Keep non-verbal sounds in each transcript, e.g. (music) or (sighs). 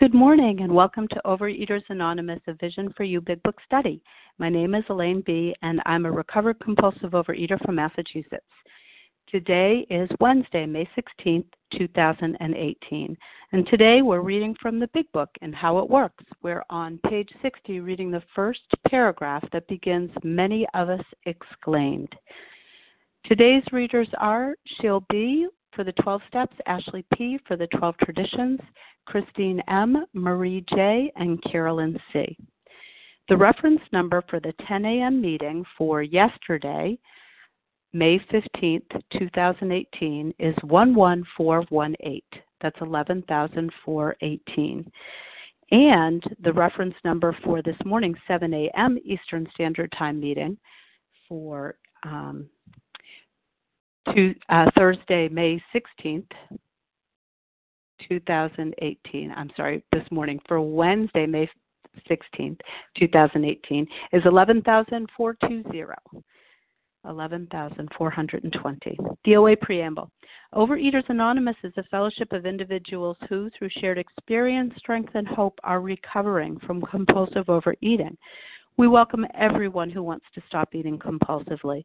Good morning and welcome to Overeaters Anonymous, a Vision for You Big Book study. My name is Elaine B., and I'm a recovered compulsive overeater from Massachusetts. Today is Wednesday, May 16th, 2018, and today we're reading from the Big Book and how it works. We're on page 60 reading the first paragraph that begins, Many of us exclaimed. Today's readers are Sheil B. for the 12 steps, Ashley P. for the 12 traditions, Christine M., Marie J., and Carolyn C. The reference number for the 10 a.m. meeting for yesterday, May 15th, 2018, is 11418. That's 11,418. And the reference number for this morning, 7 a.m. Eastern Standard Time meeting for um, to, uh, Thursday, May 16th, 2018. I'm sorry, this morning for Wednesday, May 16th, 2018 is 11,420. 11,420. DOA Preamble. Overeaters Anonymous is a fellowship of individuals who, through shared experience, strength, and hope, are recovering from compulsive overeating. We welcome everyone who wants to stop eating compulsively.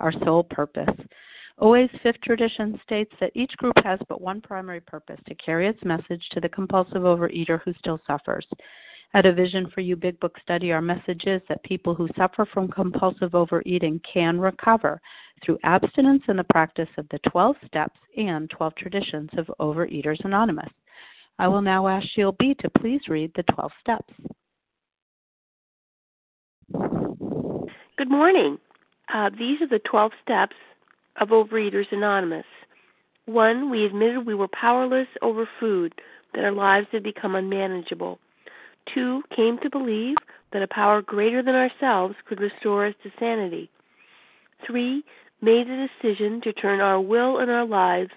Our sole purpose. OA's fifth tradition states that each group has but one primary purpose to carry its message to the compulsive overeater who still suffers. At a Vision for You Big Book study, our message is that people who suffer from compulsive overeating can recover through abstinence and the practice of the 12 steps and 12 traditions of Overeaters Anonymous. I will now ask Sheil B. to please read the 12 steps. Good morning. Uh, these are the 12 steps of Overeaters Anonymous. One, we admitted we were powerless over food, that our lives had become unmanageable. Two, came to believe that a power greater than ourselves could restore us to sanity. Three, made the decision to turn our will and our lives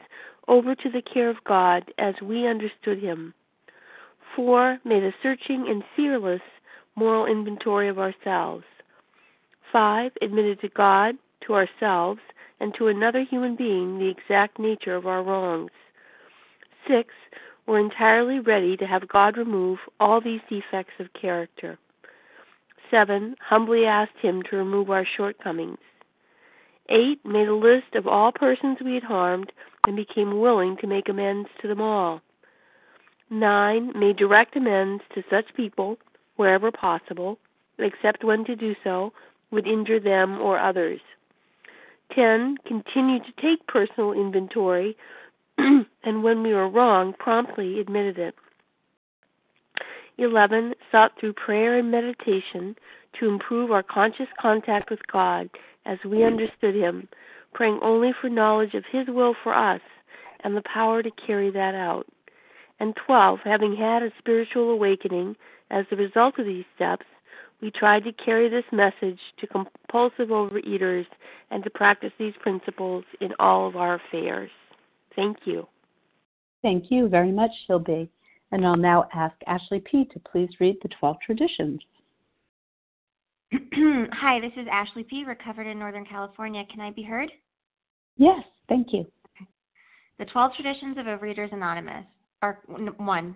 over to the care of God as we understood Him. Four, made a searching and fearless moral inventory of ourselves. Five, admitted to God, to ourselves, and to another human being the exact nature of our wrongs. Six, were entirely ready to have God remove all these defects of character. 7. Humbly asked Him to remove our shortcomings. 8. Made a list of all persons we had harmed and became willing to make amends to them all. 9. Made direct amends to such people wherever possible, except when to do so would injure them or others. 10. Continued to take personal inventory (clears throat) and when we were wrong, promptly admitted it. 11. Sought through prayer and meditation to improve our conscious contact with God as we understood Him, praying only for knowledge of His will for us and the power to carry that out. And 12. Having had a spiritual awakening as the result of these steps, we tried to carry this message to compulsive overeaters and to practice these principles in all of our affairs. Thank you. Thank you very much, Shilby. And I'll now ask Ashley P. to please read the 12 traditions. (clears throat) Hi, this is Ashley P., recovered in Northern California. Can I be heard? Yes, thank you. The 12 traditions of Overeaters Anonymous are 1.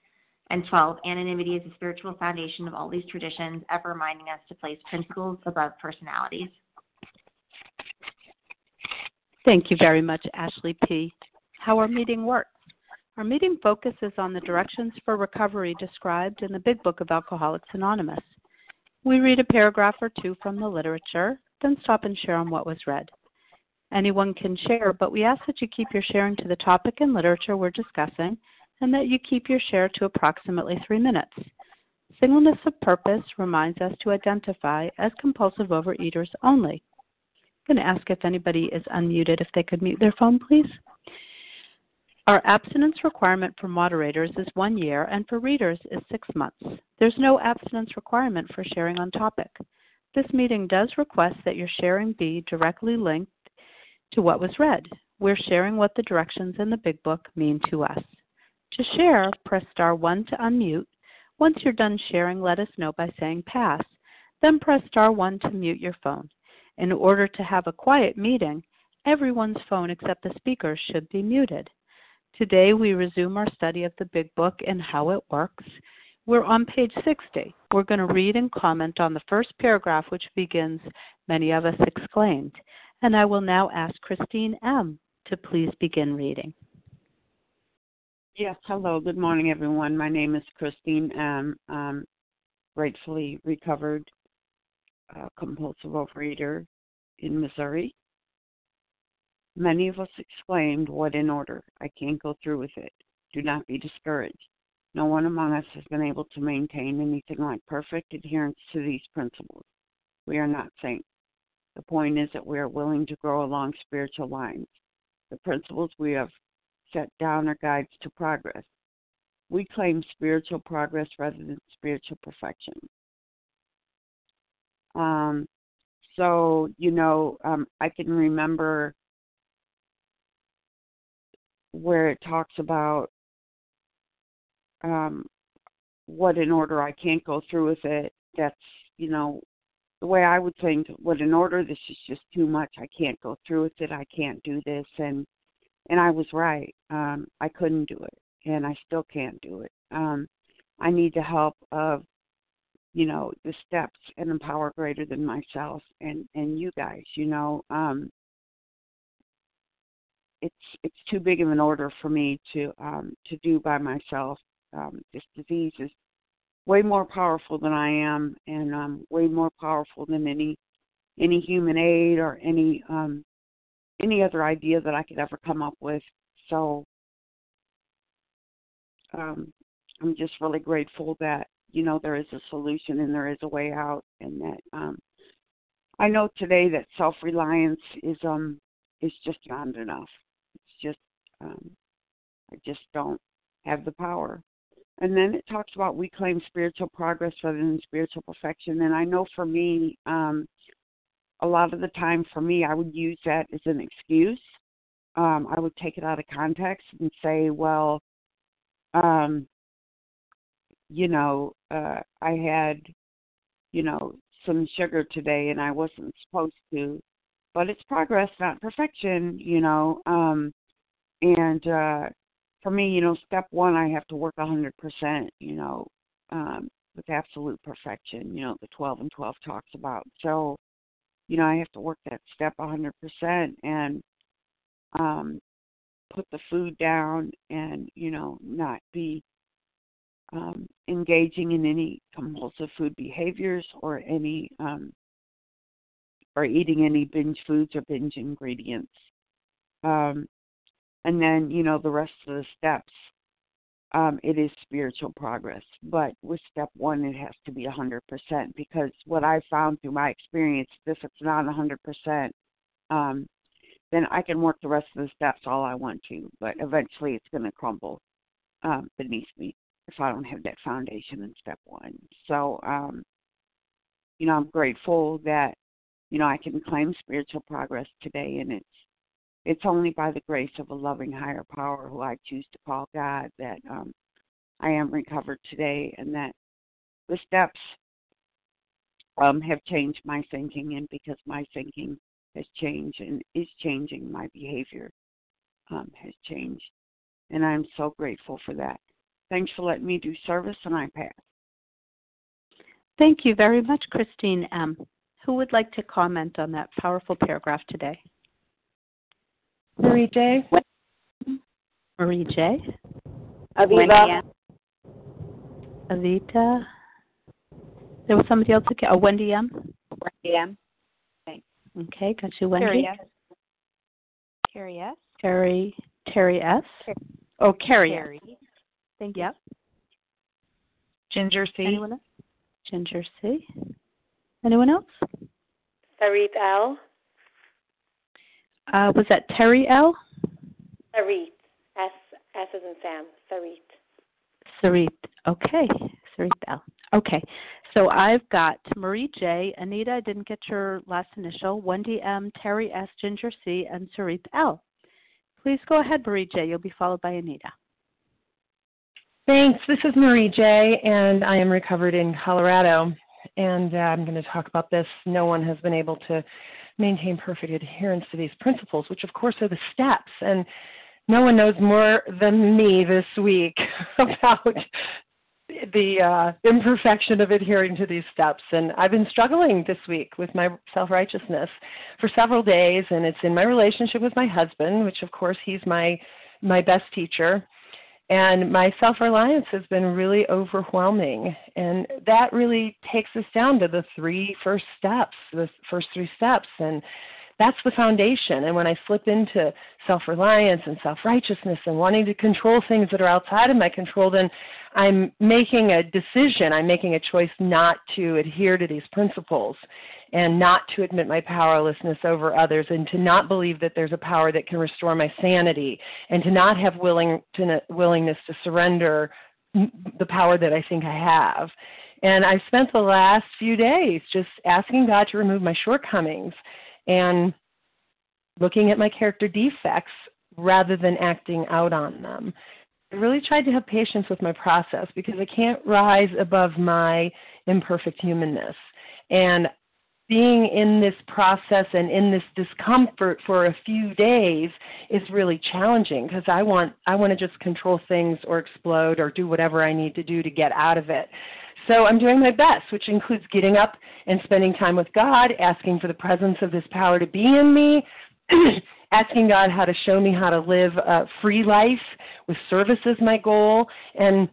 And 12, anonymity is the spiritual foundation of all these traditions, ever reminding us to place principles above personalities. Thank you very much, Ashley P. How our meeting works. Our meeting focuses on the directions for recovery described in the Big Book of Alcoholics Anonymous. We read a paragraph or two from the literature, then stop and share on what was read. Anyone can share, but we ask that you keep your sharing to the topic and literature we're discussing and that you keep your share to approximately three minutes. Singleness of purpose reminds us to identify as compulsive overeaters only. I'm going to ask if anybody is unmuted, if they could mute their phone, please. Our abstinence requirement for moderators is one year, and for readers is six months. There's no abstinence requirement for sharing on topic. This meeting does request that your sharing be directly linked to what was read. We're sharing what the directions in the Big Book mean to us. To share, press star 1 to unmute. Once you're done sharing, let us know by saying pass. Then press star 1 to mute your phone. In order to have a quiet meeting, everyone's phone except the speaker should be muted. Today we resume our study of the Big Book and how it works. We're on page 60. We're going to read and comment on the first paragraph, which begins, Many of us exclaimed. And I will now ask Christine M. to please begin reading. Yes, hello. Good morning, everyone. My name is Christine. I'm gratefully recovered uh, compulsive overeater in Missouri. Many of us exclaimed, What in order? I can't go through with it. Do not be discouraged. No one among us has been able to maintain anything like perfect adherence to these principles. We are not saints. The point is that we are willing to grow along spiritual lines. The principles we have set down are guides to progress. We claim spiritual progress rather than spiritual perfection. Um, so, you know, um, I can remember where it talks about um, what in order I can't go through with it. That's, you know, the way I would think, what in order, this is just too much. I can't go through with it. I can't do this. And and I was right. Um, I couldn't do it, and I still can't do it. Um, I need the help of, you know, the steps and a power greater than myself and and you guys. You know, um, it's it's too big of an order for me to um, to do by myself. Um, this disease is way more powerful than I am, and um, way more powerful than any any human aid or any um, any other idea that I could ever come up with. So um, I'm just really grateful that you know there is a solution and there is a way out, and that um, I know today that self reliance is um is just not enough. It's just um, I just don't have the power. And then it talks about we claim spiritual progress rather than spiritual perfection. And I know for me, um, a lot of the time for me, I would use that as an excuse. Um, I would take it out of context and say, well, um, you know, uh, I had, you know, some sugar today and I wasn't supposed to, but it's progress, not perfection, you know. Um, and uh, for me, you know, step one, I have to work 100%, you know, um, with absolute perfection, you know, the 12 and 12 talks about. So, you know, I have to work that step 100% and um, put the food down and, you know, not be um, engaging in any compulsive food behaviors or any um, or eating any binge foods or binge ingredients. Um, and then, you know, the rest of the steps um, it is spiritual progress. But with step one, it has to be 100% because what I found through my experience, if it's not 100%, um, then I can work the rest of the steps all I want to, but eventually it's going to crumble um, beneath me if I don't have that foundation in step one. So, um, you know, I'm grateful that you know I can claim spiritual progress today, and it's it's only by the grace of a loving higher power who I choose to call God that um, I am recovered today, and that the steps um, have changed my thinking, and because my thinking has changed and is changing, my behavior um, has changed. And I'm so grateful for that. Thanks for letting me do service, and I pass. Thank you very much, Christine M. Who would like to comment on that powerful paragraph today? Marie J. Marie J. Aviva. Avita. There was somebody else. Okay. Oh, Wendy M. Wendy M. Thanks. Okay, got you, Wendy. Carrie S. Carrie S. Terry. Terry S. Oh, Carrie. Carrie. Thank you. Yep. Ginger C. Anyone else? Ginger C. Anyone else? Sarit L. Uh, was that Terry L? Sarit. S. S as in Sam. Sarit. Sarit. Okay. Sarit L. Okay. So I've got Marie J, Anita, I didn't get your last initial, Wendy M, Terry S, Ginger C, and Sarit L. Please go ahead, Marie J. You'll be followed by Anita. Thanks. This is Marie J, and I am recovered in Colorado. And uh, I'm going to talk about this. No one has been able to maintain perfect adherence to these principles, which, of course, are the steps. And no one knows more than me this week (laughs) about the uh, imperfection of adhering to these steps. And I've been struggling this week with my self righteousness for several days, and it's in my relationship with my husband, which of course he's my my best teacher. And my self reliance has been really overwhelming. And that really takes us down to the three first steps, the first three steps. And that's the foundation. And when I slip into self reliance and self righteousness and wanting to control things that are outside of my control, then I'm making a decision. I'm making a choice not to adhere to these principles and not to admit my powerlessness over others and to not believe that there's a power that can restore my sanity and to not have willing to, willingness to surrender the power that I think I have. And I spent the last few days just asking God to remove my shortcomings and looking at my character defects rather than acting out on them. I really tried to have patience with my process because I can't rise above my imperfect humanness. And being in this process and in this discomfort for a few days is really challenging because I want I want to just control things or explode or do whatever I need to do to get out of it. So I'm doing my best, which includes getting up and spending time with God, asking for the presence of this power to be in me, (clears throat) asking God how to show me how to live a free life with service as my goal. And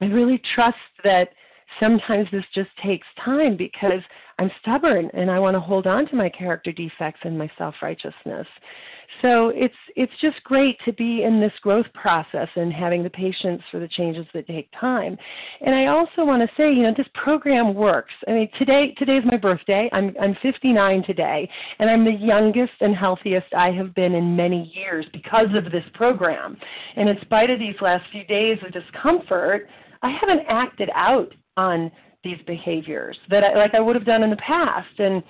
I really trust that sometimes this just takes time because I'm stubborn and I want to hold on to my character defects and my self righteousness. So it's it's just great to be in this growth process and having the patience for the changes that take time. And I also want to say, you know, this program works. I mean, today today is my birthday. I'm I'm 59 today, and I'm the youngest and healthiest I have been in many years because of this program. And in spite of these last few days of discomfort, I haven't acted out on these behaviors that I, like I would have done in the past. And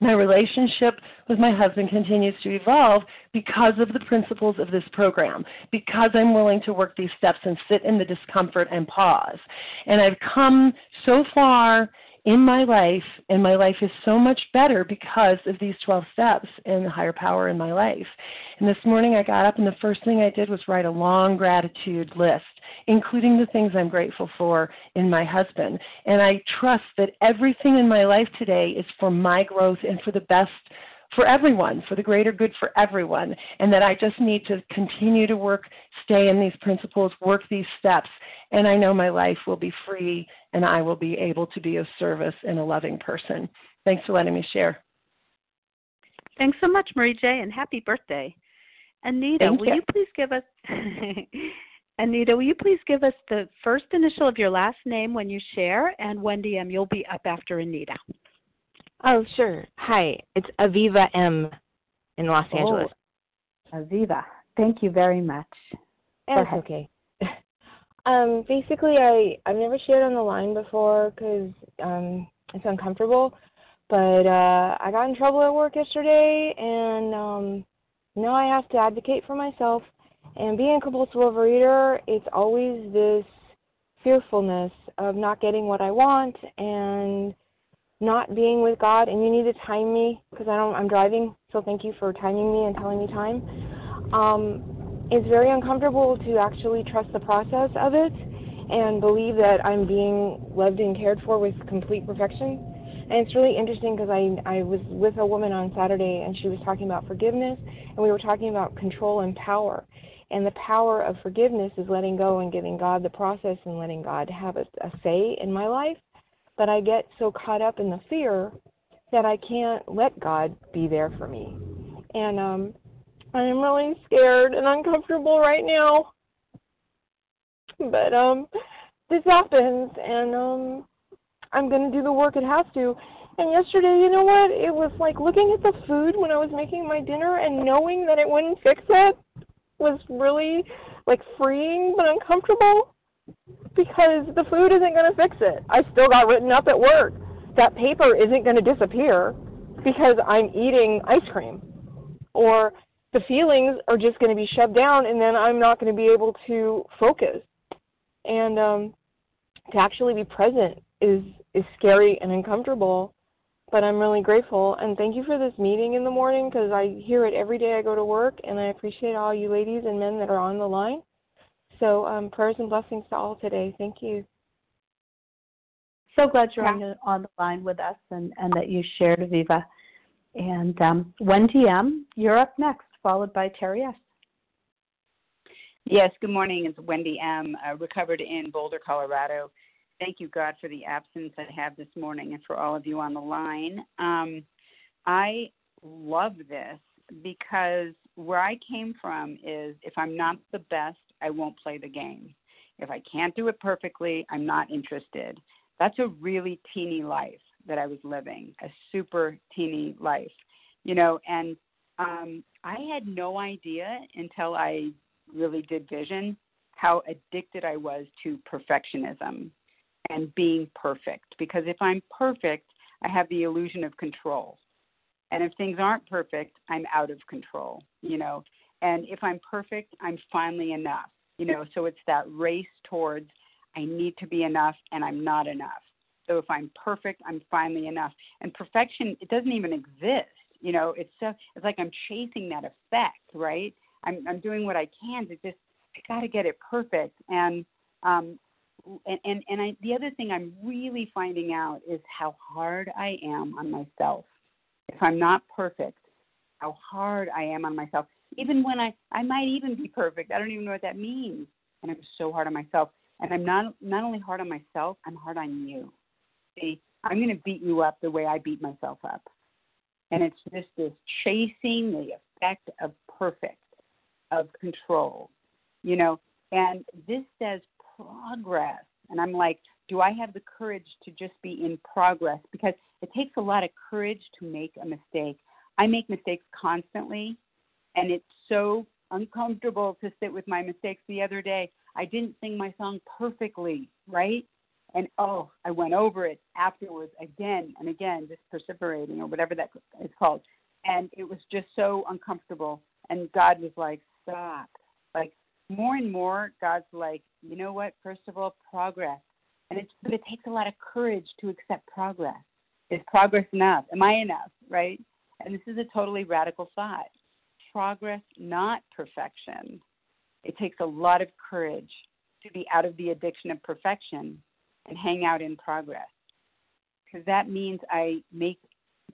my relationship with my husband continues to evolve because of the principles of this program, because I'm willing to work these steps and sit in the discomfort and pause. And I've come so far in my life, and my life is so much better because of these 12 steps and the higher power in my life. And this morning I got up, and the first thing I did was write a long gratitude list, including the things I'm grateful for in my husband. And I trust that everything in my life today is for my growth and for the best for everyone, for the greater good for everyone, and that I just need to continue to work, stay in these principles, work these steps, and I know my life will be free and I will be able to be of service and a loving person. Thanks for letting me share. Thanks so much, Marie J, and happy birthday. Anita, Thank will you. you please give us (laughs) Anita, will you please give us the first initial of your last name when you share? And Wendy M, you'll be up after Anita. Oh, sure. Hi, it's Aviva M. in Los Oh, Angeles. Aviva, thank you very much. That's okay. (laughs) um, basically, I I've never shared on the line before because um, it's uncomfortable. But uh, I got in trouble at work yesterday, and um, now I have to advocate for myself. And being a compulsive overeater, it's always this fearfulness of not getting what I want and not being with God. And you need to time me because I don't. I'm driving, so thank you for timing me and telling me time. Um, it's very uncomfortable to actually trust the process of it and believe that I'm being loved and cared for with complete perfection. And it's really interesting because I I was with a woman on Saturday and she was talking about forgiveness and we were talking about control and power. And the power of forgiveness is letting go and giving God the process and letting God have a, a say in my life. But I get so caught up in the fear that I can't let God be there for me. And um I am really scared and uncomfortable right now. But um this happens and um I'm going to do the work it has to. And yesterday, you know what? It was like looking at the food when I was making my dinner and knowing that it wouldn't fix it was really like freeing but uncomfortable because the food isn't going to fix it. I still got written up at work. That paper isn't going to disappear because I'm eating ice cream. Or the feelings are just going to be shoved down and then I'm not going to be able to focus. And um to actually be present is is scary and uncomfortable but i'm really grateful and thank you for this meeting in the morning because i hear it every day i go to work and i appreciate all you ladies and men that are on the line so um, prayers and blessings to all today thank you So glad you're on, the, on the line with us and, and that you shared, Aviva. And um, Wendy M., you're up next, followed by Terry S. Yes, good morning. It's Wendy M., uh, recovered in Boulder, Colorado. Thank you, God, for the absence I have this morning and for all of you on the line. Um, I love this because where I came from is if I'm not the best, I won't play the game. If I can't do it perfectly, I'm not interested. That's a really teeny life that I was living, a super teeny life, you know, and um, I had no idea until I really did vision how addicted I was to perfectionism and being perfect. Because if I'm perfect, I have the illusion of control. And if things aren't perfect, I'm out of control, you know. And if I'm perfect, I'm finally enough, you know. So it's that race towards I need to be enough and I'm not enough. So if I'm perfect, I'm finally enough. And perfection, it doesn't even exist, you know. It's so it's like I'm chasing that effect, right? I'm I'm doing what I can to just I got to get it perfect. And um, and and, and I, the other thing I'm really finding out is how hard I am on myself. If I'm not perfect, how hard I am on myself. Even when I I might even be perfect, I don't even know what that means, and I'm so hard on myself. And I'm not not only hard on myself, I'm hard on you. See, I'm going to beat you up the way I beat myself up, and it's just this chasing the effect of perfect, of control, you know. And this says progress. And I'm like, do I have the courage to just be in progress? Because it takes a lot of courage to make a mistake. I make mistakes constantly, and it's so uncomfortable to sit with my mistakes. The other day, I didn't sing my song perfectly, right? And oh, I went over it afterwards again and again, just perseverating or whatever that is called. And it was just so uncomfortable. And God was like, stop. Like, more and more, God's like, you know what? First of all, progress, and it's but it takes a lot of courage to accept progress. Is progress enough? Am I enough? Right? And this is a totally radical thought. Progress, not perfection. It takes a lot of courage to be out of the addiction of perfection and hang out in progress, because that means I make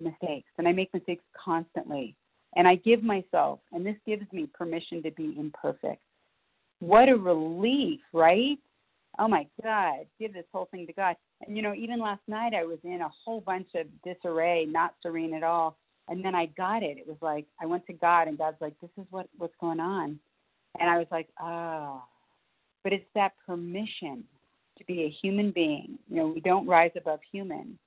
mistakes, and I make mistakes constantly, and I give myself, and this gives me permission to be imperfect what a relief, right? Oh my God, give this whole thing to God. And you know, even last night I was in a whole bunch of disarray, not serene at all. And then I got it. It was like I went to God and God's like, This is what what's going on. And I was like, Oh but it's that permission to be a human being. You know, we don't rise above human.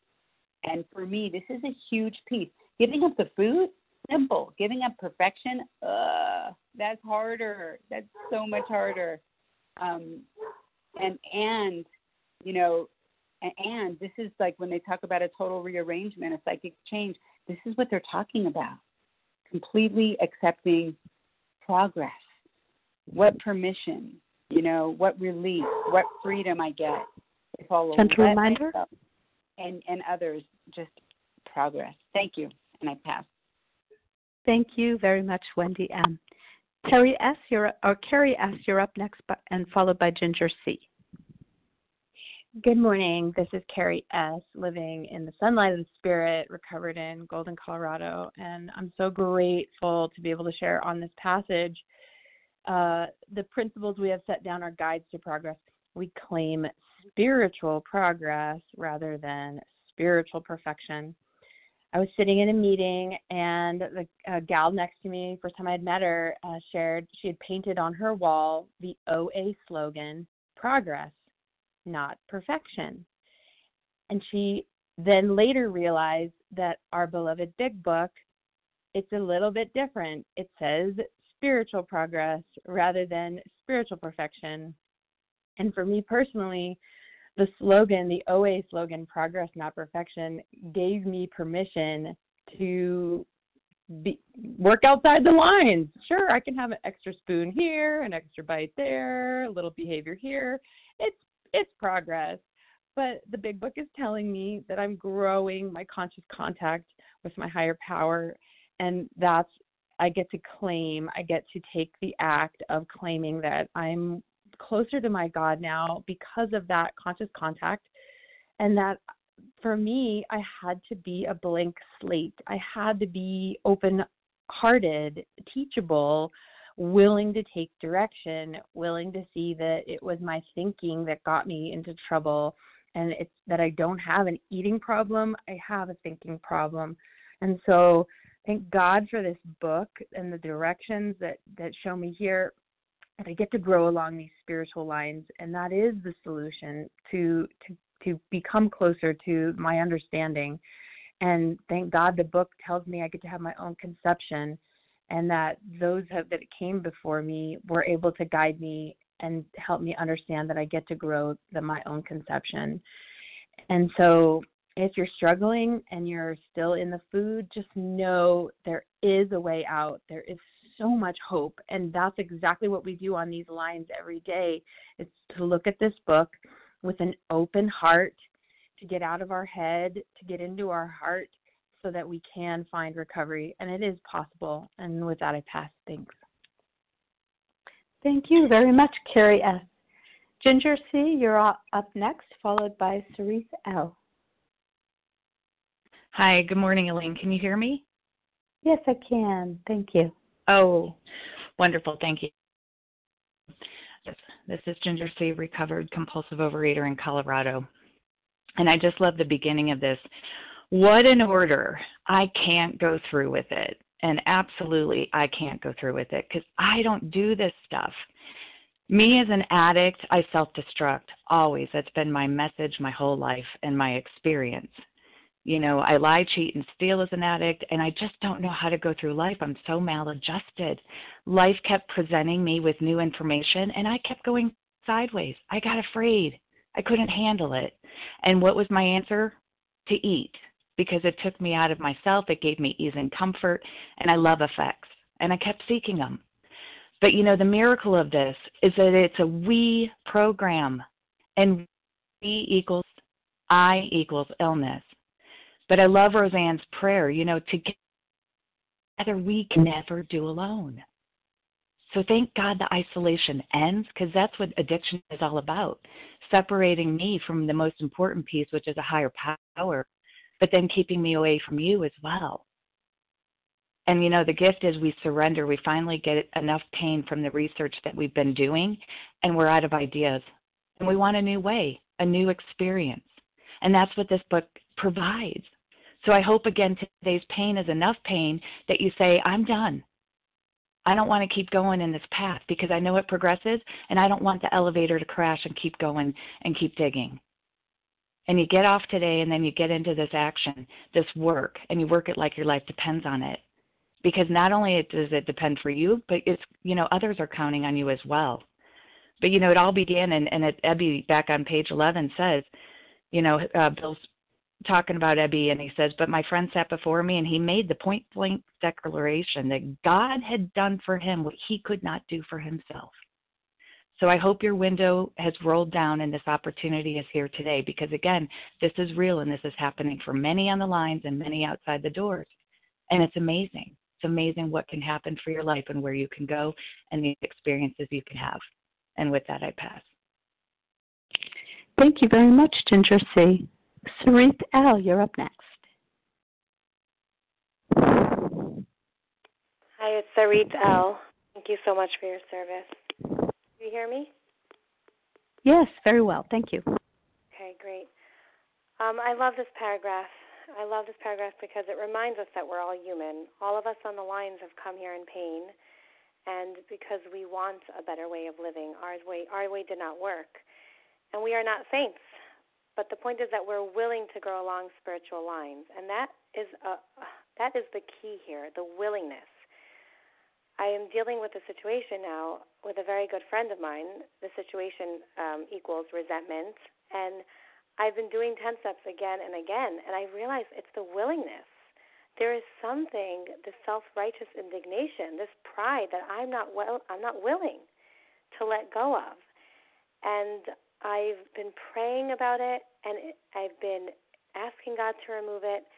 And for me, this is a huge piece. Giving up the food, simple. Giving up perfection, uh, that's harder. That's so much harder. Um, and and you know, and this is like when they talk about a total rearrangement, a psychic change. This is what they're talking about. Completely accepting progress. What permission, you know, what relief, what freedom I get if Gentle reminder. And and others just progress. Thank you, and I pass. Thank you very much, Wendy M. Terry S. You're or Carrie S. You're up next, and followed by Ginger C. Good morning. This is Carrie S., living in the sunlight of the spirit, recovered in Golden, Colorado. And I'm so grateful to be able to share on this passage. Uh, the principles we have set down are guides to progress. We claim spiritual progress rather than spiritual perfection. I was sitting in a meeting, and the gal next to me, first time I had met her, uh, shared she had painted on her wall the OA slogan progress, not perfection. And she then later realized that our beloved big book, it's a little bit different. It says spiritual progress rather than spiritual perfection. And for me personally, the slogan, the OA slogan, progress, not perfection, gave me permission to be, work outside the lines. Sure, I can have an extra spoon here, an extra bite there, a little behavior here. It's it's progress. But the big book is telling me that I'm growing my conscious contact with my higher power and that's I get to claim, I get to take the act of claiming that I'm closer to my God now because of that conscious contact. And that for me, I had to be a blank slate. I had to be open hearted, teachable, willing to take direction, willing to see that it was my thinking that got me into trouble and it's that I don't have an eating problem, I have a thinking problem. And so thank God for this book and the directions that that show me here that I get to grow along these spiritual lines, and that is the solution to to to become closer to my understanding. And thank God the book tells me I get to have my own conception, and that those have, that came before me were able to guide me and help me understand that I get to grow the, my own conception. And so if you're struggling and you're still in the food, just know there is a way out. There is so much hope. And that's exactly what we do on these lines every day is to look at this book with an open heart, to get out of our head, to get into our heart so that we can find recovery. And it is possible. And with that, I pass. Thanks. Thank you very much, Carrie S. Ginger C., you're up next, followed by Cerise L. Hi, good morning, Elaine. Can you hear me? Yes, I can. Thank you. Oh, wonderful. Thank you. This is Ginger C., recovered compulsive overeater in Colorado. And I just love the beginning of this. What an order. I can't go through with it. And absolutely, I can't go through with it because I don't do this stuff. Me as an addict, I self destruct always. That's been my message my whole life and my experience you know, I lie, cheat, and steal as an addict, and I just don't know how to go through life. I'm so maladjusted. Life kept presenting me with new information, and I kept going sideways. I got afraid. I couldn't handle it. And what was my answer? To eat, because it took me out of myself. It gave me ease and comfort, and I love effects, and I kept seeking them. But you know, the miracle of this is that it's a we program, and we equals I equals illness. But I love Rozanne's prayer, you know, together we can never do alone. So thank God the isolation ends because that's what addiction is all about separating me from the most important piece, which is a higher power, but then keeping me away from you as well. And you know, the gift is we surrender. We finally get enough pain from the research that we've been doing, and we're out of ideas. And we want a new way, a new experience. And that's what this book provides. So I hope again today's pain is enough pain that you say, I'm done. I don't want to keep going in this path because I know it progresses and I don't want the elevator to crash and keep going and keep digging. And you get off today and then you get into this action, this work, and you work it like your life depends on it. because not only does it depend for you, but it's you know others are counting on you as well. But you know it all began, and, and it, Ebby back on page 11 says, you know, uh, Bill's talking about Ebby, and he says, but my friend sat before me, and he made the point blank declaration that God had done for him what he could not do for himself. So I hope your window has rolled down and this opportunity is here today because, again, this is real and this is happening for many on the lines and many outside the doors. And it's amazing. It's amazing what can happen for your life and where you can go and the experiences you can have. And with that, I pass. Thank you very much, Ginger C. Sarith L., you're up next. Hi, it's Sarith L. Thank you so much for your service you hear me? Yes, very well. Thank you. Okay, great. Um, I love this paragraph. I love this paragraph because it reminds us that we're all human. All of us on the lines have come here in pain, and because we want a better way of living, our way our way did not work, and we are not saints. But the point is that we're willing to grow along spiritual lines, and that is a that is the key here, the willingness. I am dealing with a situation now with a very good friend of mine. The situation um, equals resentment, and I've been doing 10 steps again and again, and I realize it's the willingness. There is something, the self-righteous indignation, this pride that I'm not well, I'm not willing to let go of, and I've been praying about it, and I've been asking God to remove it,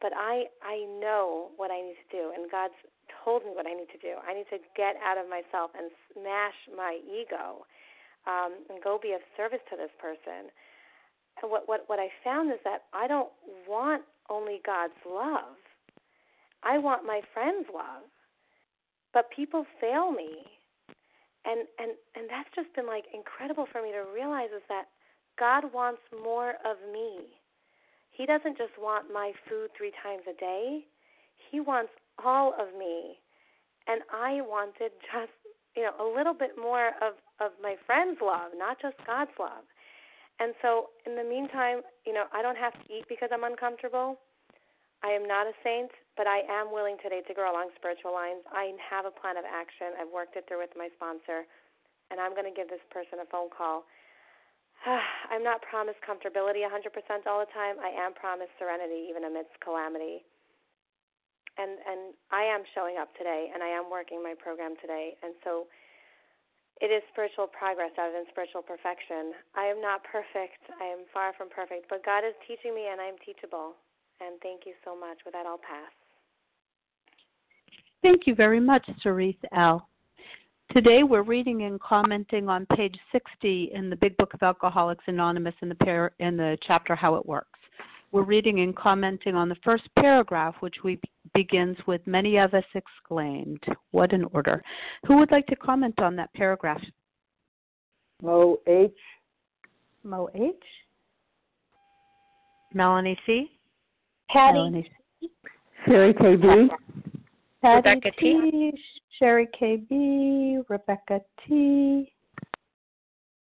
but I I know what I need to do, and God's told me what I need to do. I need to get out of myself and smash my ego um, and go be of service to this person. And what, what, what I found is that I don't want only God's love. I want my friend's love. But people fail me. And, and, and that's just been like incredible for me to realize is that God wants more of me. He doesn't just want my food three times a day. He wants all of me. And I wanted just, you know, a little bit more of, of my friend's love, not just God's love. And so in the meantime, you know, I don't have to eat because I'm uncomfortable. I am not a saint, but I am willing today to grow along spiritual lines. I have a plan of action. I've worked it through with my sponsor, and I'm going to give this person a phone call. (sighs) I'm not promised comfortability 100% all the time. I am promised serenity even amidst calamity and and I am showing up today, and I am working my program today, and so it is spiritual progress rather than spiritual perfection. I am not perfect. I am far from perfect, but God is teaching me, and I am teachable. And thank you so much. With that, I'll pass. Thank you very much, Sarith L. Today we're reading and commenting on page 60 in the Big Book of Alcoholics Anonymous in the, par- in the chapter How It Works. We're reading and commenting on the first paragraph, which we begins with Many of us exclaimed. What an order. Who would like to comment on that paragraph? Mo H. Mo H. Melanie C. Patty. Melanie C. Sherry KB. Patty Rebecca T. T. Sherry KB. Rebecca T.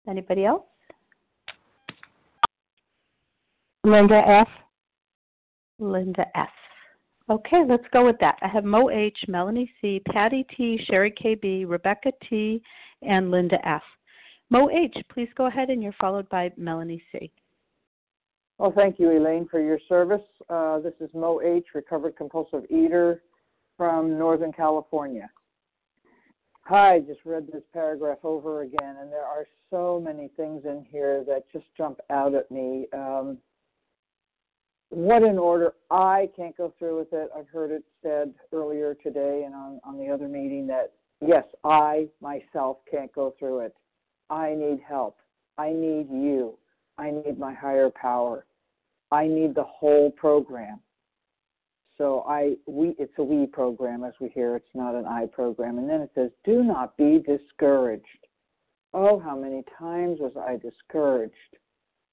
Anybody else? Linda F. Linda F. Okay, let's go with that. I have Mo H, Melanie C, Patty T, Sherry KB, Rebecca T, and Linda F. Mo H, please go ahead, and you're followed by Melanie C. Well, thank you, Elaine, for your service. Uh, this is Mo H, recovered compulsive eater from Northern California. Hi, just read this paragraph over again, and there are so many things in here that just jump out at me. Um, what in order I can't go through with it. I've heard it said earlier today and on, on the other meeting that yes, I myself can't go through it. I need help. I need you. I need my higher power. I need the whole program. So I we it's a we program as we hear, it's not an I program. And then it says, do not be discouraged. Oh, how many times was I discouraged,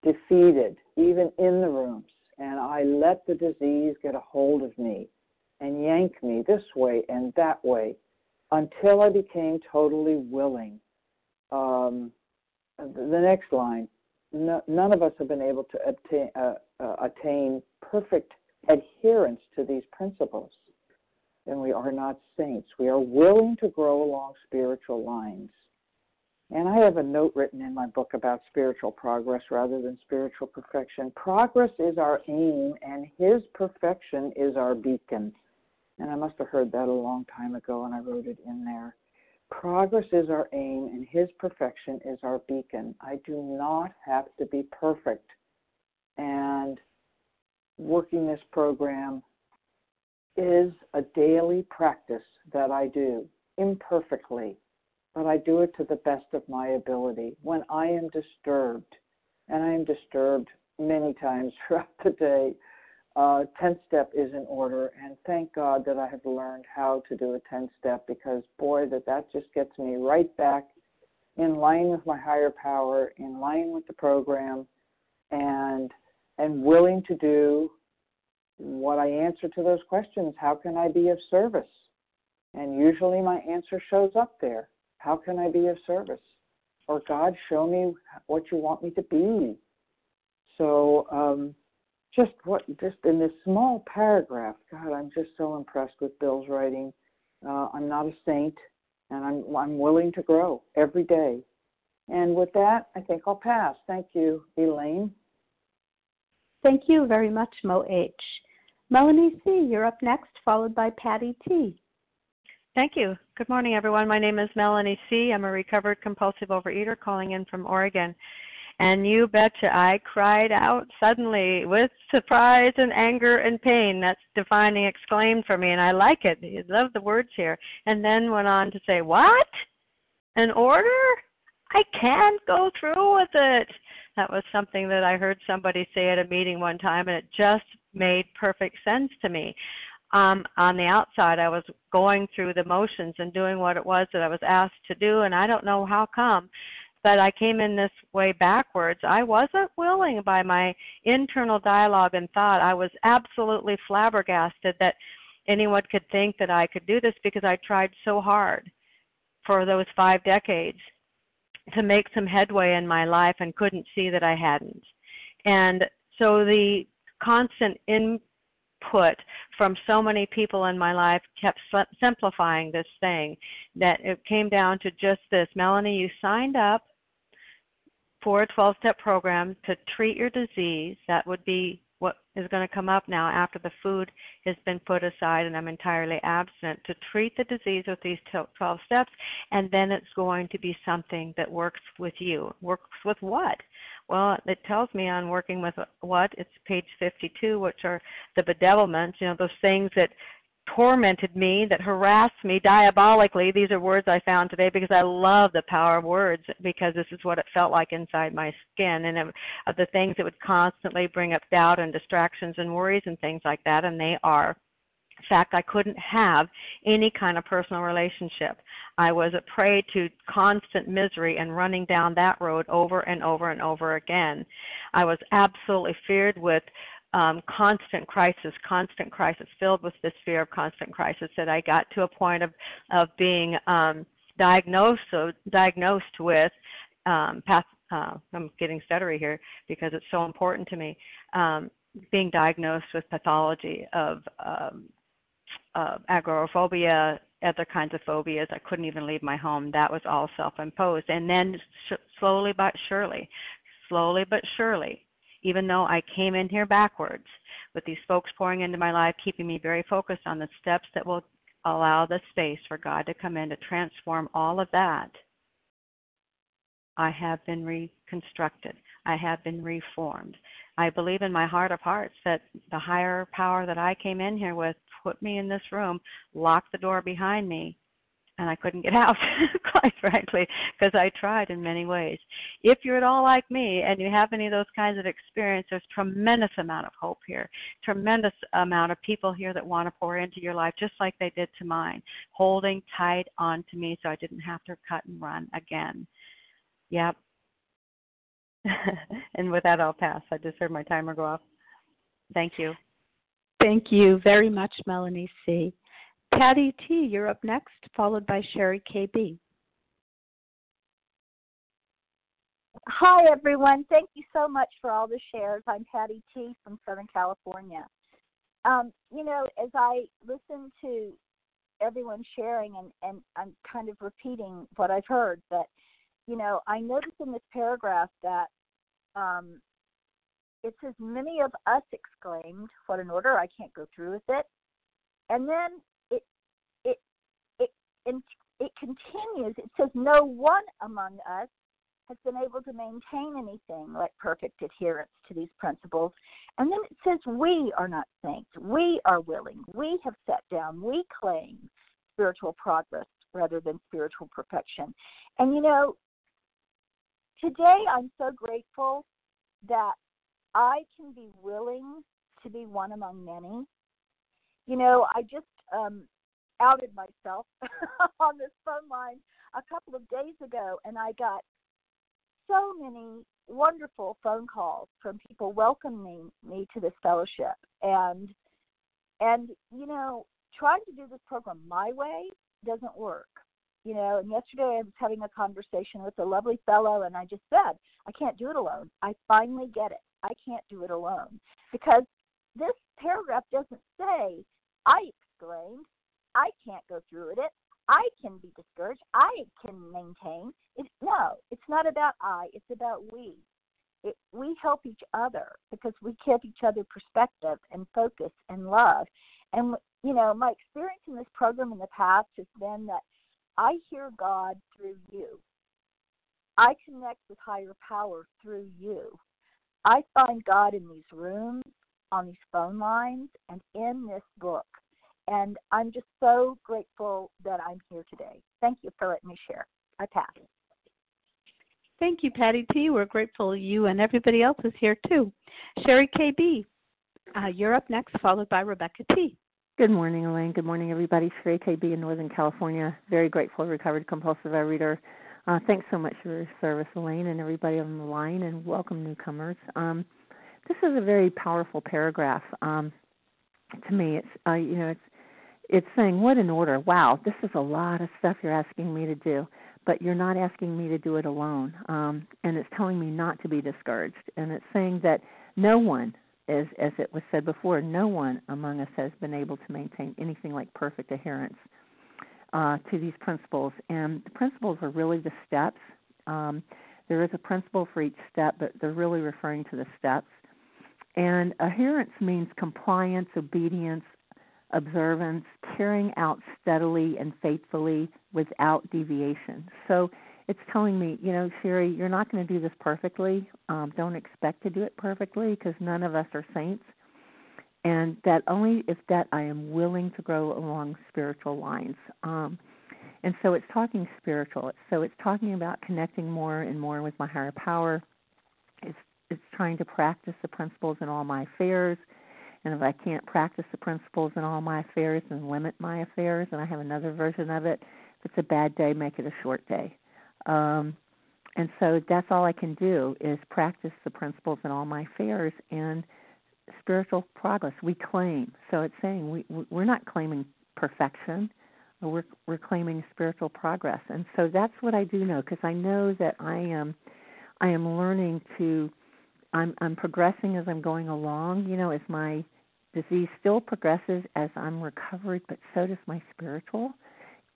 defeated, even in the rooms and I let the disease get a hold of me and yank me this way and that way until I became totally willing. Um, the next line no, none of us have been able to obtain, uh, uh, attain perfect adherence to these principles. and we are not saints. We are willing to grow along spiritual lines. And I have a note written in my book about spiritual progress rather than spiritual perfection. Progress is our aim, and His perfection is our beacon. And I must have heard that a long time ago, and I wrote it in there. Progress is our aim, and His perfection is our beacon. I do not have to be perfect. And working this program is a daily practice that I do imperfectly, but I do it to the best of my ability. When I am disturbed, and I am disturbed many times (laughs) throughout the day, uh, 10 step is in order and thank god that i have learned how to do a 10 step because boy that that just gets me right back in line with my higher power in line with the program and and willing to do what i answer to those questions. How can i be of service? And usually my answer shows up there. How can i be of service? Or god show me what you want me to be. So um just what just in this small paragraph god i'm just so impressed with bill's writing. Uh, i'm not a saint and i'm i'm willing to grow every day. And with that i think i'll pass. Thank you elaine thank you very much mo h melanie c you're up next followed by patty t Thank you. Good morning, everyone. My name is Melanie C. I'm a recovered compulsive overeater calling in from Oregon. And you betcha, I cried out suddenly with surprise and anger and pain. That's defining exclaimed for me, and I like it. I love the words here. And then went on to say, What? An order? I can't go through with it. That was something that I heard somebody say at a meeting one time, and it just made perfect sense to me. Um, on the outside, I was going through the motions and doing what it was that I was asked to do, and I don't know how come that I came in this way backwards. I wasn't willing by my internal dialogue and thought. I was absolutely flabbergasted that anyone could think that I could do this because I tried so hard for those five decades to make some headway in my life and couldn't see that I hadn't. And so the constant input from so many people in my life kept simplifying this thing that it came down to just this Melanie, you signed up for a 12 step program to treat your disease. That would be what is going to come up now after the food has been put aside and I'm entirely absent to treat the disease with these 12 steps, and then it's going to be something that works with you. Works with what? Well, it tells me on working with what? It's page 52, which are the bedevilments, you know, those things that tormented me, that harassed me diabolically. These are words I found today because I love the power of words because this is what it felt like inside my skin and of, of the things that would constantly bring up doubt and distractions and worries and things like that, and they are. In fact, I couldn't have any kind of personal relationship. I was a prey to constant misery and running down that road over and over and over again. I was absolutely feared with um, constant crisis, constant crisis, filled with this fear of constant crisis that I got to a point of of being um, diagnosed so diagnosed with um, path. Uh, I'm getting stuttery here because it's so important to me. Um, being diagnosed with pathology of um, uh, agoraphobia, other kinds of phobias. I couldn't even leave my home. That was all self-imposed. And then sh- slowly but surely, slowly but surely, even though I came in here backwards with these folks pouring into my life, keeping me very focused on the steps that will allow the space for God to come in to transform all of that. I have been reconstructed. I have been reformed. I believe in my heart of hearts that the higher power that I came in here with put me in this room, locked the door behind me, and I couldn't get (laughs) out, quite frankly, because I tried in many ways. If you're at all like me and you have any of those kinds of experiences, there's tremendous amount of hope here, tremendous amount of people here that want to pour into your life, just like they did to mine, holding tight on to me so I didn't have to cut and run again. Yep. (laughs) and with that, I'll pass. I just heard my timer go off. Thank you. Thank you very much, Melanie C. Patty T., you're up next, followed by Sherry KB. Hi, everyone. Thank you so much for all the shares. I'm Patty T. from Southern California. Um, you know, as I listen to everyone sharing and and I'm kind of repeating what I've heard that you know I noticed in this paragraph that um, it says many of us exclaimed what an order I can't go through with it and then and it continues it says no one among us has been able to maintain anything like perfect adherence to these principles. And then it says, We are not saints. We are willing. We have sat down. We claim spiritual progress rather than spiritual perfection. And you know, today I'm so grateful that I can be willing to be one among many. You know, I just um, outed myself (laughs) on this phone line a couple of days ago, and I got so many wonderful phone calls from people welcoming me to this fellowship. And and you know trying to do this program my way doesn't work you know. And yesterday i was having a conversation with a lovely fellow and i just said i can't do it alone. I finally get it. I can't do it alone. Because this paragraph doesn't say i exclaimed i can't go through with it I can be discouraged. I can maintain. It, no, it's not about I. It's about we. It, we help each other because we give each other perspective and focus and love. And you know, my experience in this program in the past has been that I hear God through you. I connect with higher power through you. I find God in these rooms, on these phone lines, and in this book. And I'm just so grateful that I'm here today. Thank you for letting me share. I pass. Thank you, Patty T. We're grateful you and everybody else is here too. Sherry KB, uh, you're up next, followed by Rebecca T. Good morning, Elaine. Good morning, everybody. Sherry KB in Northern California. Very grateful, recovered compulsive reader. Uh, thanks so much for your service, Elaine, and everybody on the line, and welcome newcomers. Um, this is a very powerful paragraph. Um, to me, it's uh, you know it's it's saying, what an order. Wow, this is a lot of stuff you're asking me to do, but you're not asking me to do it alone. Um, and it's telling me not to be discouraged. And it's saying that no one, as, as it was said before, no one among us has been able to maintain anything like perfect adherence uh, to these principles. And the principles are really the steps. Um, there is a principle for each step, but they're really referring to the steps. And adherence means compliance, obedience, observance, carrying out steadily and faithfully without deviation. So it's telling me, you know, Sherry, you're not going to do this perfectly. Um, don't expect to do it perfectly because none of us are saints. And that only if that I am willing to grow along spiritual lines. Um, and so it's talking spiritual. So it's talking about connecting more and more with my higher power. It's it's trying to practice the principles in all my affairs and if I can't practice the principles in all my affairs and limit my affairs, and I have another version of it, if it's a bad day, make it a short day. Um, and so that's all I can do is practice the principles in all my affairs and spiritual progress. We claim. So it's saying we we're not claiming perfection. We're we're claiming spiritual progress. And so that's what I do know because I know that I am I am learning to I'm I'm progressing as I'm going along. You know, as my disease still progresses as I'm recovered, but so does my spiritual,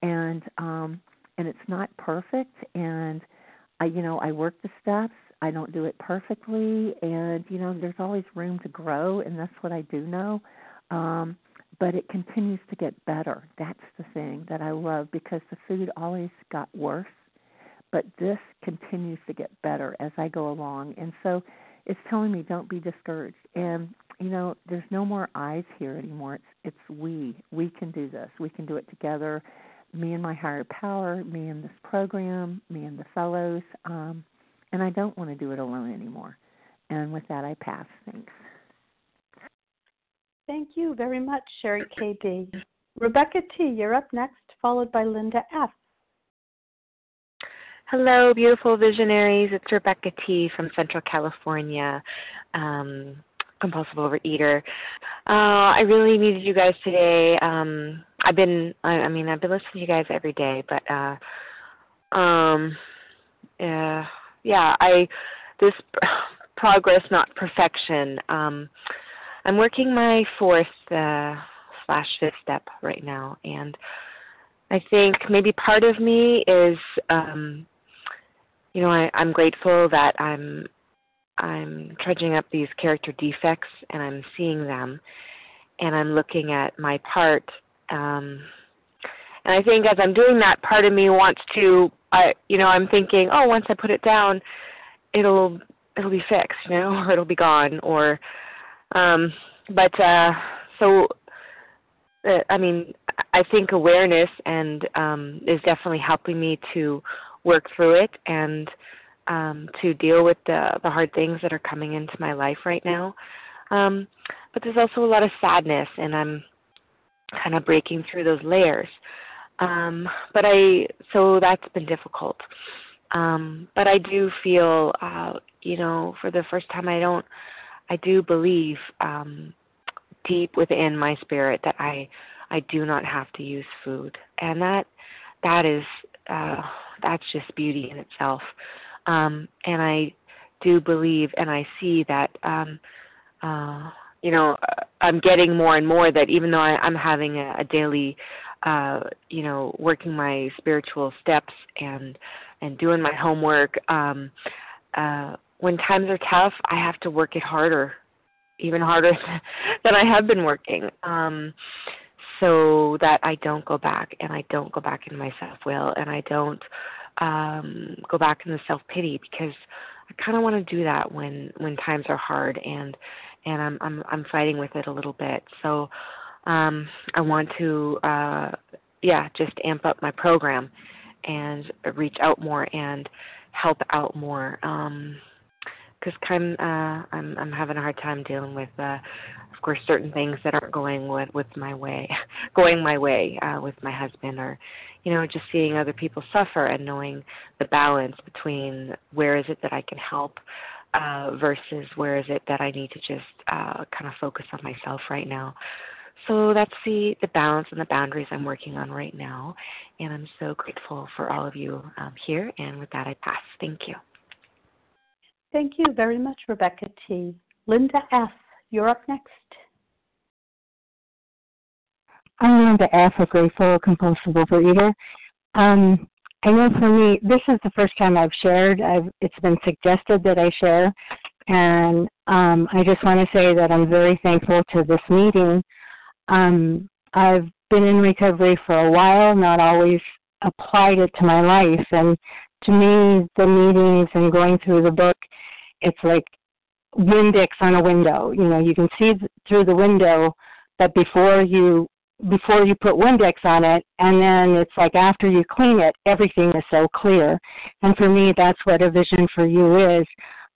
and um, and it's not perfect. And I, you know, I work the steps. I don't do it perfectly, and you know, there's always room to grow, and that's what I do know. Um, but it continues to get better. That's the thing that I love because the food always got worse, but this continues to get better as I go along, and so it's telling me don't be discouraged. And you know, there's no more eyes here anymore. It's it's we. We can do this. We can do it together. Me and my higher power, me and this program, me and the fellows. Um, and I don't want to do it alone anymore. And with that, I pass. Thanks. Thank you very much, Sherry KB. Rebecca T., you're up next, followed by Linda F. Hello, beautiful visionaries. It's Rebecca T. from Central California, um, compulsive overeater. Uh, I really needed you guys today. Um, I've been, I, I mean, I've been listening to you guys every day, but uh, um, yeah, I this (sighs) progress, not perfection. Um, I'm working my fourth uh, slash fifth step right now, and I think maybe part of me is, um, you know, I, I'm grateful that I'm I'm trudging up these character defects and I'm seeing them, and I'm looking at my part. Um, and I think as I'm doing that, part of me wants to, I, you know, I'm thinking, oh, once I put it down, it'll it'll be fixed, you know, (laughs) or it'll be gone, or, um, but uh, so, uh, I mean, I think awareness and um, is definitely helping me to work through it and um, to deal with the the hard things that are coming into my life right now. Um, but there's also a lot of sadness, and I'm kind of breaking through those layers. Um, but I so that's been difficult. Um, but I do feel, uh, you know, for the first time, I don't, I do believe um, deep within my spirit that I, I do not have to use food, and that, that is, uh, that's just beauty in itself. Um, and I do believe, and I see that, um, uh, you know, I'm getting more and more that even though I, I'm having a, a daily, uh, you know, working my spiritual steps and and doing my homework. Um, uh, when times are tough, I have to work it harder, even harder (laughs) than I have been working, um, so that I don't go back and I don't go back into my self will and I don't um, go back into self pity because I kind of want to do that when when times are hard and and I'm I'm I'm fighting with it a little bit. So um, I want to uh, yeah just amp up my program and reach out more and help out more. Um, because I'm uh, I'm I'm having a hard time dealing with, uh, of course, certain things that aren't going with with my way, (laughs) going my way uh, with my husband, or you know, just seeing other people suffer and knowing the balance between where is it that I can help uh, versus where is it that I need to just uh, kind of focus on myself right now. So that's the, the balance and the boundaries I'm working on right now. And I'm so grateful for all of you um, here. And with that, I pass. Thank you. Thank you very much, Rebecca T. Linda F., you're up next. I'm Linda F., a grateful compulsive overeater. Um, I know for me, this is the first time I've shared. I've, it's been suggested that I share, and um, I just want to say that I'm very thankful to this meeting um, I've been in recovery for a while, not always applied it to my life. And to me, the meetings and going through the book, it's like Windex on a window. You know, you can see through the window, but before you before you put Windex on it, and then it's like after you clean it, everything is so clear. And for me, that's what a vision for you is.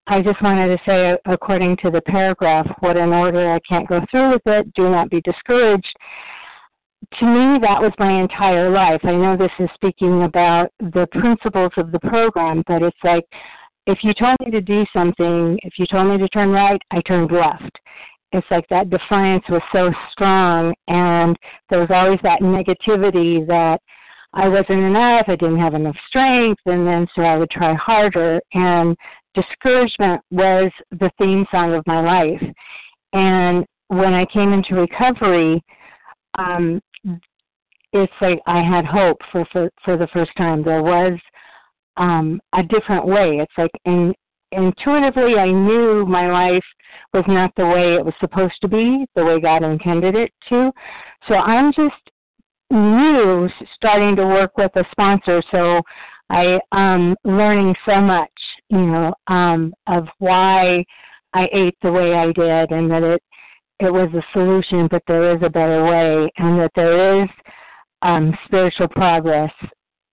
I just wanted to say, according to the paragraph, what an order I can't go through with it, do not be discouraged. To me, that was my entire life. I know this is speaking about the principles of the program, but it's like if you told me to do something, if you told me to turn right, I turned left. It's like that defiance was so strong, and there was always that negativity that I wasn't enough, I didn't have enough strength, and then so I would try harder. And discouragement was the theme song of my life. And when I came into recovery, um, it's like I had hope for, for for the first time. There was um, a different way. It's like in, intuitively, I knew my life was not the way it was supposed to be, the way God intended it to. So I'm just new starting to work with a sponsor. So I um learning so much, you know, um of why I ate the way I did and that it it was a solution but there is a better way and that there is um spiritual progress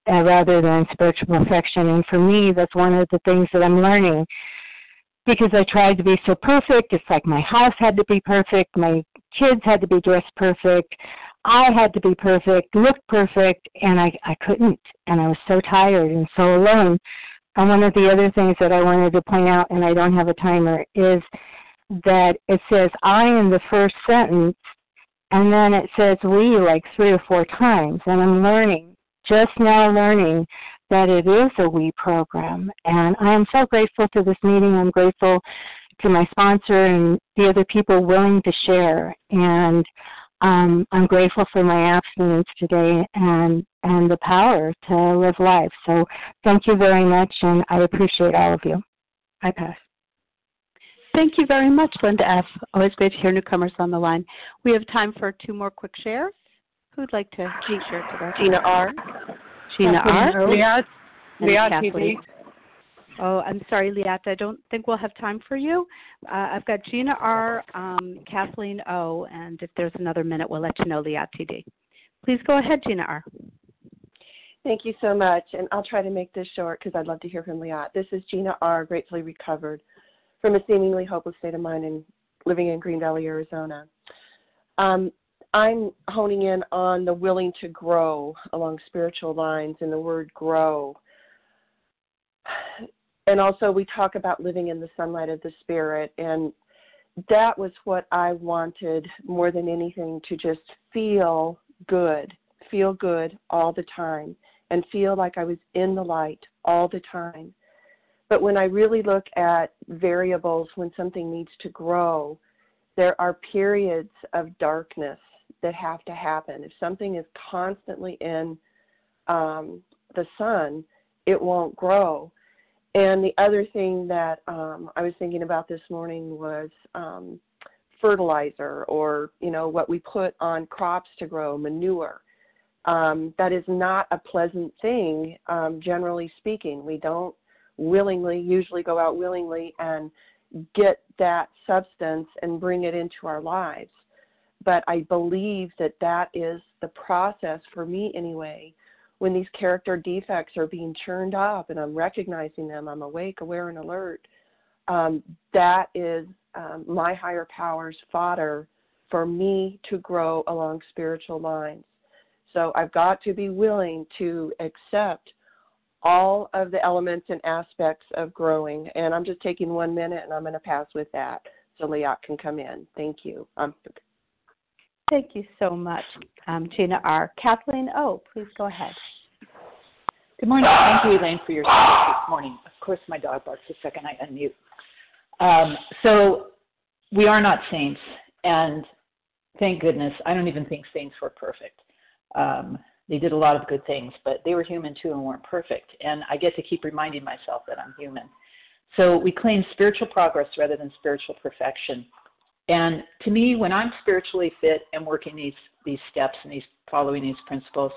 uh, rather than spiritual perfection and for me that's one of the things that I'm learning because I tried to be so perfect it's like my house had to be perfect my kids had to be dressed perfect I had to be perfect, look perfect, and I, I couldn't. And I was so tired and so alone. And one of the other things that I wanted to point out, and I don't have a timer, is that it says I in the first sentence, and then it says we like three or four times. And I'm learning, just now learning, that it is a we program. And I am so grateful to this meeting. I'm grateful to my sponsor and the other people willing to share. And um, I'm grateful for my abstinence today and and the power to live life. So thank you very much, and I appreciate all of you. I pass. Thank you very much, Linda F. Always great to hear newcomers on the line. We have time for two more quick shares. Who'd like to share today? Gina R. Gina R. Liat. And Liat Kathleen. Oh, I'm sorry, Liat. I don't think we'll have time for you. Uh, I've got Gina R, um, Kathleen O, and if there's another minute, we'll let you know, Liat TD. Please go ahead, Gina R. Thank you so much, and I'll try to make this short because I'd love to hear from Liat. This is Gina R, gratefully recovered from a seemingly hopeless state of mind and living in Green Valley, Arizona. Um, I'm honing in on the willing to grow along spiritual lines and the word grow. And also, we talk about living in the sunlight of the Spirit, and that was what I wanted more than anything to just feel good, feel good all the time, and feel like I was in the light all the time. But when I really look at variables when something needs to grow, there are periods of darkness that have to happen. If something is constantly in um, the sun, it won't grow. And the other thing that um, I was thinking about this morning was um, fertilizer, or you know what we put on crops to grow, manure. Um, that is not a pleasant thing, um, generally speaking. We don't willingly, usually go out willingly and get that substance and bring it into our lives. But I believe that that is the process for me anyway. When these character defects are being churned up and I'm recognizing them, I'm awake, aware, and alert. Um, that is um, my higher power's fodder for me to grow along spiritual lines. So I've got to be willing to accept all of the elements and aspects of growing. And I'm just taking one minute and I'm going to pass with that so Liat can come in. Thank you. Thank you so much, um, Gina R. Kathleen O., please go ahead. Good morning. Thank you, Elaine, for your service this morning. Of course, my dog barks the second I unmute. Um, so, we are not saints, and thank goodness, I don't even think saints were perfect. Um, they did a lot of good things, but they were human too and weren't perfect. And I get to keep reminding myself that I'm human. So we claim spiritual progress rather than spiritual perfection. And to me, when I'm spiritually fit and working these these steps and these following these principles,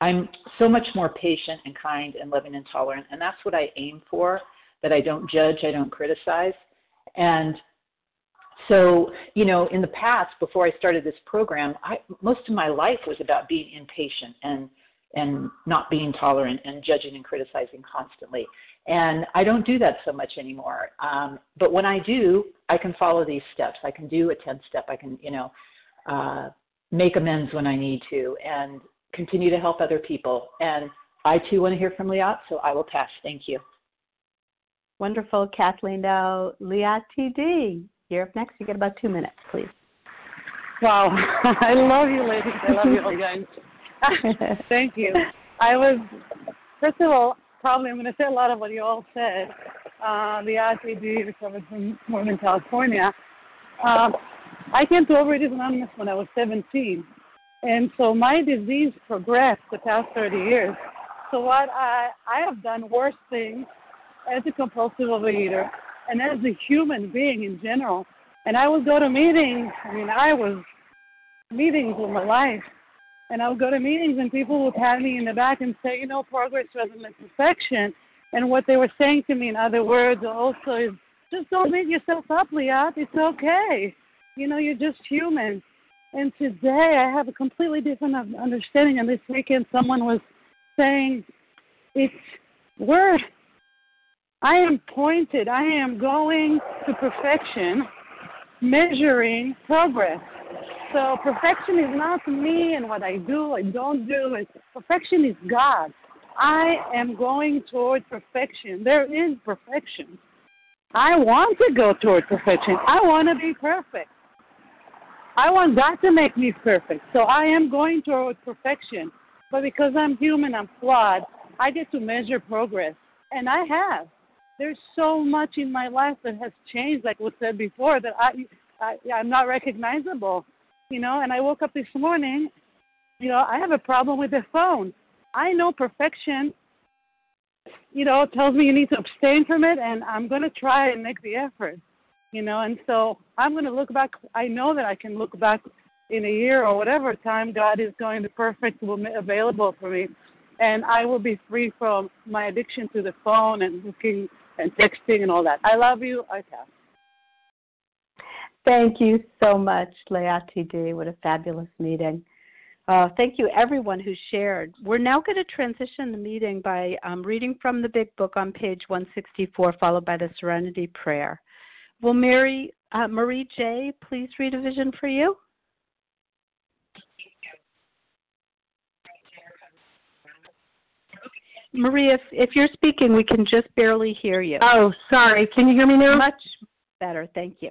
I'm so much more patient and kind and loving and tolerant. And that's what I aim for. That I don't judge, I don't criticize. And so, you know, in the past, before I started this program, I, most of my life was about being impatient and and not being tolerant and judging and criticizing constantly. And I don't do that so much anymore. Um, but when I do, I can follow these steps. I can do a 10 step. I can, you know, uh, make amends when I need to and continue to help other people. And I too want to hear from Liat, so I will pass. Thank you. Wonderful, Kathleen. Now, Liat TD. You're up next. You get about two minutes, please. Wow. (laughs) I love you, ladies. I love you all guys. (laughs) (laughs) Thank you. I was, first of all, probably I'm going to say a lot of what you all said. Uh, the RTD recovered from Northern California. Um, I came to Overeaters Anonymous when I was 17. And so my disease progressed the past 30 years. So what I, I have done worse things as a compulsive overeater and as a human being in general. And I would go to meetings. I mean, I was meetings with my life. And I would go to meetings and people would pat me in the back and say, you know, progress doesn't make perfection. And what they were saying to me in other words also is just don't beat yourself up, Liat. It's okay. You know, you're just human. And today I have a completely different understanding. And this weekend someone was saying it's we're I am pointed, I am going to perfection, measuring progress. So perfection is not me and what I do, I don't do. It's, perfection is God. I am going toward perfection. There is perfection. I want to go toward perfection. I want to be perfect. I want God to make me perfect. So I am going toward perfection. But because I'm human, I'm flawed, I get to measure progress. And I have there's so much in my life that has changed, like was said before, that I, I I'm not recognizable. You know, and I woke up this morning, you know, I have a problem with the phone. I know perfection, you know, tells me you need to abstain from it, and I'm going to try and make the effort, you know, and so I'm going to look back. I know that I can look back in a year or whatever time God is going to perfect be available for me, and I will be free from my addiction to the phone and looking and texting and all that. I love you. I pass. Thank you so much, Liat TD. What a fabulous meeting. Uh, thank you, everyone who shared. We're now going to transition the meeting by um, reading from the Big Book on page 164, followed by the Serenity Prayer. Will Mary uh, Marie J. please read a vision for you? Maria, if, if you're speaking, we can just barely hear you. Oh, sorry. Can you hear me now? Much better. Thank you.